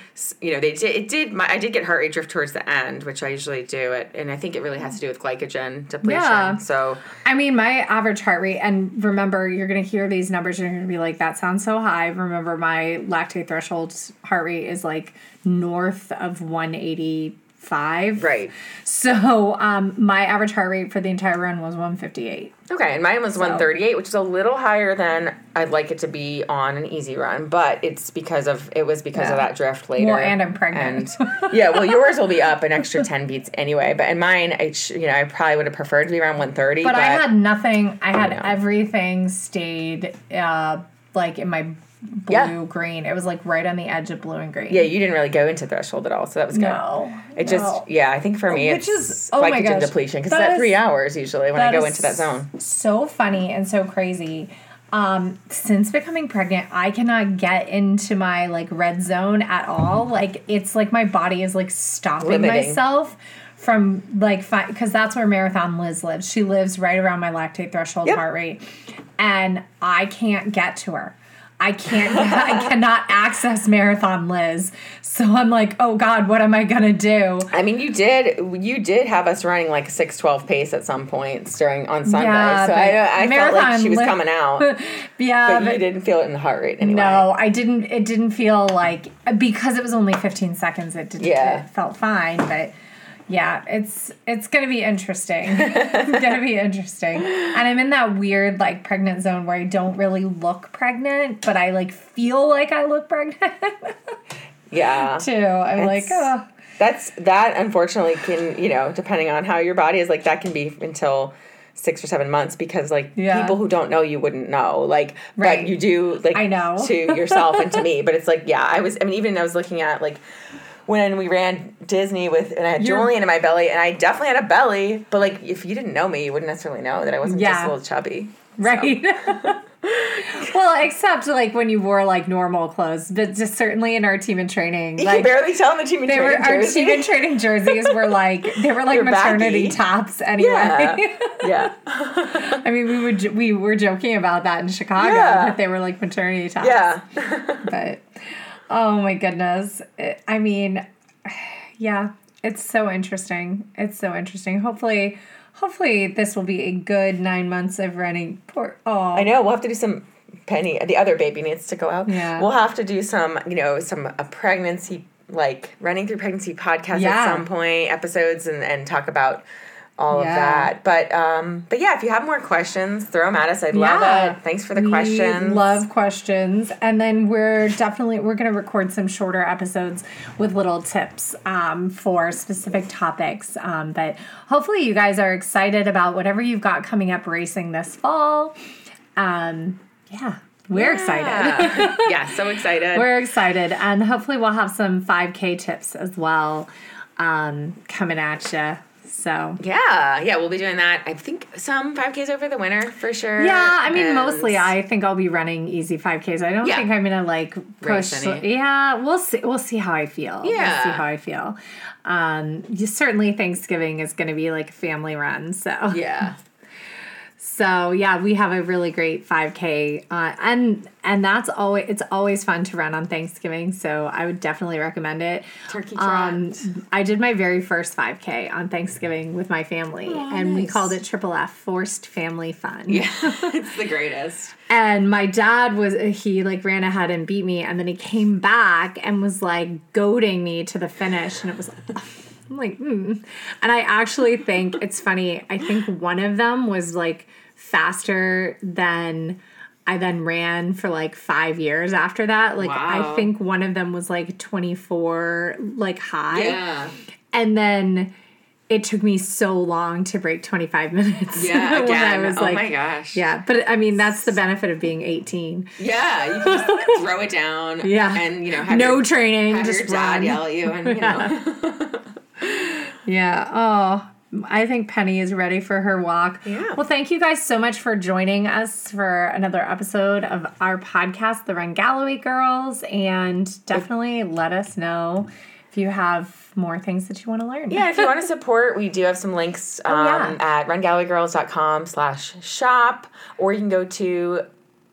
you know they did. It did. My, I did get heart rate drift towards the end, which I usually do it, and I think it really has to do with glycogen depletion. Yeah. So I mean, my average heart rate, and remember, you're going to hear these numbers, and you're going to be like, "That sounds so high." Remember, my lactate threshold heart rate is like north of 180 five. Right. So um, my average heart rate for the entire run was 158. Okay, and mine was so. 138, which is a little higher than I'd like it to be on an easy run, but it's because of it was because yeah. of that drift later. Well, and I'm pregnant. And yeah, well, yours will be up an extra 10 beats anyway, but in mine, I you know I probably would have preferred to be around 130. But, but I had nothing. I had everything stayed uh, like in my blue yeah. green. It was like right on the edge of blue and green. Yeah, you didn't really go into threshold at all, so that was good. No, it no. just yeah. I think for me, Which it's is, oh glycogen depletion because that, that three hours usually when I go into that zone. So funny and so crazy. Um, since becoming pregnant, I cannot get into my like red zone at all. Like it's like my body is like stopping Limiting. myself from like because that's where marathon liz lives she lives right around my lactate threshold yep. heart rate and i can't get to her I can't I cannot access Marathon Liz. So I'm like, "Oh god, what am I going to do?" I mean, you did you did have us running like a 612 pace at some points during on Sunday. Yeah, so I, I felt like she was Liz- coming out. yeah, But you didn't feel it in the heart rate anyway. No, I didn't. It didn't feel like because it was only 15 seconds. It didn't. Yeah. It felt fine, but yeah, it's it's gonna be interesting. it's gonna be interesting, and I'm in that weird like pregnant zone where I don't really look pregnant, but I like feel like I look pregnant Yeah. too. I'm like, oh, That's that unfortunately can, you know, depending on how your body is like that can be until six or seven months because like Yeah. people who don't know you wouldn't know. Like Right. but you do like I know. to yourself and to me. But it's like, yeah, I was I mean even I was looking at like when we ran Disney with and I had You're- Julian in my belly and I definitely had a belly, but like if you didn't know me, you wouldn't necessarily know that I wasn't just a little chubby. right. well, except like when you wore like normal clothes, but just certainly in our team and training, You like can barely tell in the team and They were training our team and training jerseys were like they were like They're maternity baggy. tops anyway. Yeah. yeah. I mean, we would we were joking about that in Chicago Yeah. that they were like maternity tops. Yeah. But oh my goodness, I mean, yeah, it's so interesting. It's so interesting. Hopefully, hopefully this will be a good nine months of running. Poor oh, I know. We'll have to do some. Penny, the other baby needs to go out. Yeah. We'll have to do some, you know, some a pregnancy like running through pregnancy podcast Yeah. at some point episodes and and talk about all Yeah. of that. But um, but yeah, if you have more questions, throw them at us. I'd love Yeah. it. Thanks for the We questions. Love questions, and then we're definitely we're going to record some shorter episodes with little tips um, for specific topics. Um, but hopefully, you guys are excited about whatever you've got coming up racing this fall. Um, yeah, we're excited. Yeah. yeah, so excited. We're excited, and hopefully, we'll have some 5K tips as well um, coming at you. So yeah, yeah, we'll be doing that. I think some 5Ks over the winter for sure. Yeah, I mean, And- mostly I think I'll be running easy 5Ks. I don't Yeah. think I'm gonna like push. any. Yeah, we'll see. We'll see how I feel. we'll Yeah. see how I feel. Um, you, certainly Thanksgiving is gonna be like a family run. So Yeah. So yeah, we have a really great 5K, uh, and and that's always it's always fun to run on Thanksgiving. So I would definitely recommend it. Turkey Um, trot. I did my very first 5K on Thanksgiving with my family, and we called it Triple F, Forced Family Fun. Yeah, it's the greatest. And my dad was he like ran ahead and beat me, and then he came back and was like goading me to the finish, and it was. I'm like, hmm. And I actually think it's funny. I think one of them was like faster than I then ran for like five years after that. Like, Wow. I think one of them was like 24, like high. Yeah. And then it took me so long to break 25 minutes. Yeah, when I again. was oh like, my gosh. yeah, but I mean that's the benefit of being 18. Yeah, you can just throw it down. Yeah. and you know, have no your, training, have just your dad run. yell at you, and you know, Yeah. Oh, I think Penny is ready for her walk. Yeah. Well, thank you guys so much for joining us for another episode of our podcast, The Run Galloway Girls, and definitely let us know if you have more things that you want to learn. yeah. If you want to support, we do have some links um, Oh, yeah. at rungallowayGirls.com slash shop, or you can go to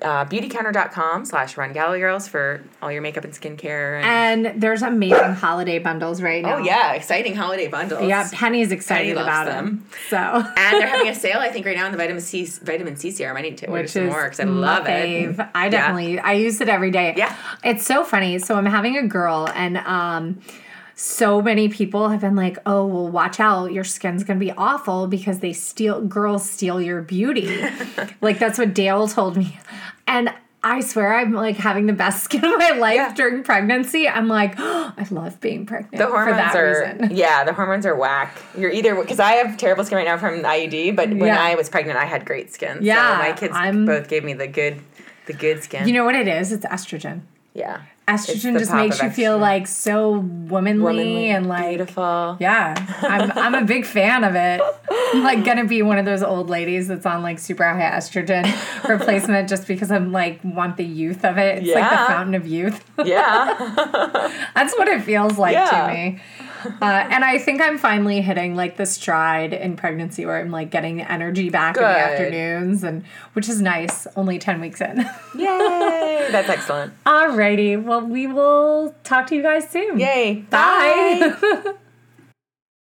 uh, beautycounter.com slash run galloway girls for all your makeup and skincare. And, And there's amazing holiday bundles right now. oh yeah, exciting holiday bundles. Yeah, Penny's excited loves about them. them. So. And they're having a sale, I think, right now on the vitamin C vitamin C serum. I need to order which some more because I love fave. it. I Yeah. definitely I use it every day. Yeah. it's so funny. So I'm having a girl, and um, so many people have been like, "Oh, well, watch out! Your skin's gonna be awful because they steal girls steal your beauty." like that's what Dale told me, and. I swear I'm like having the best skin of my life Yeah. during pregnancy. I'm like, oh, I love being pregnant. The hormones for that are reason. yeah, the hormones are whack. You're either because I have terrible skin right now from the IUD, but when Yeah. I was pregnant, I had great skin. Yeah, so my kids I'm- both gave me the good, the good skin. You know what it is? It's estrogen. yeah, Estrogen just makes you feel like so womanly, womanly and like beautiful. Yeah, I'm I'm a big fan of it. I'm like gonna be one of those old ladies that's on like super high estrogen replacement just because I'm like want the youth of it. It's like the fountain of youth. Yeah, that's what it feels like Yeah. to me. Uh, and I think I'm finally hitting like the stride in pregnancy where I'm like getting energy back in the afternoons and which is nice. Only ten weeks in. yay! That's excellent. Alrighty. Well, we will talk to you guys soon. Yay. Bye.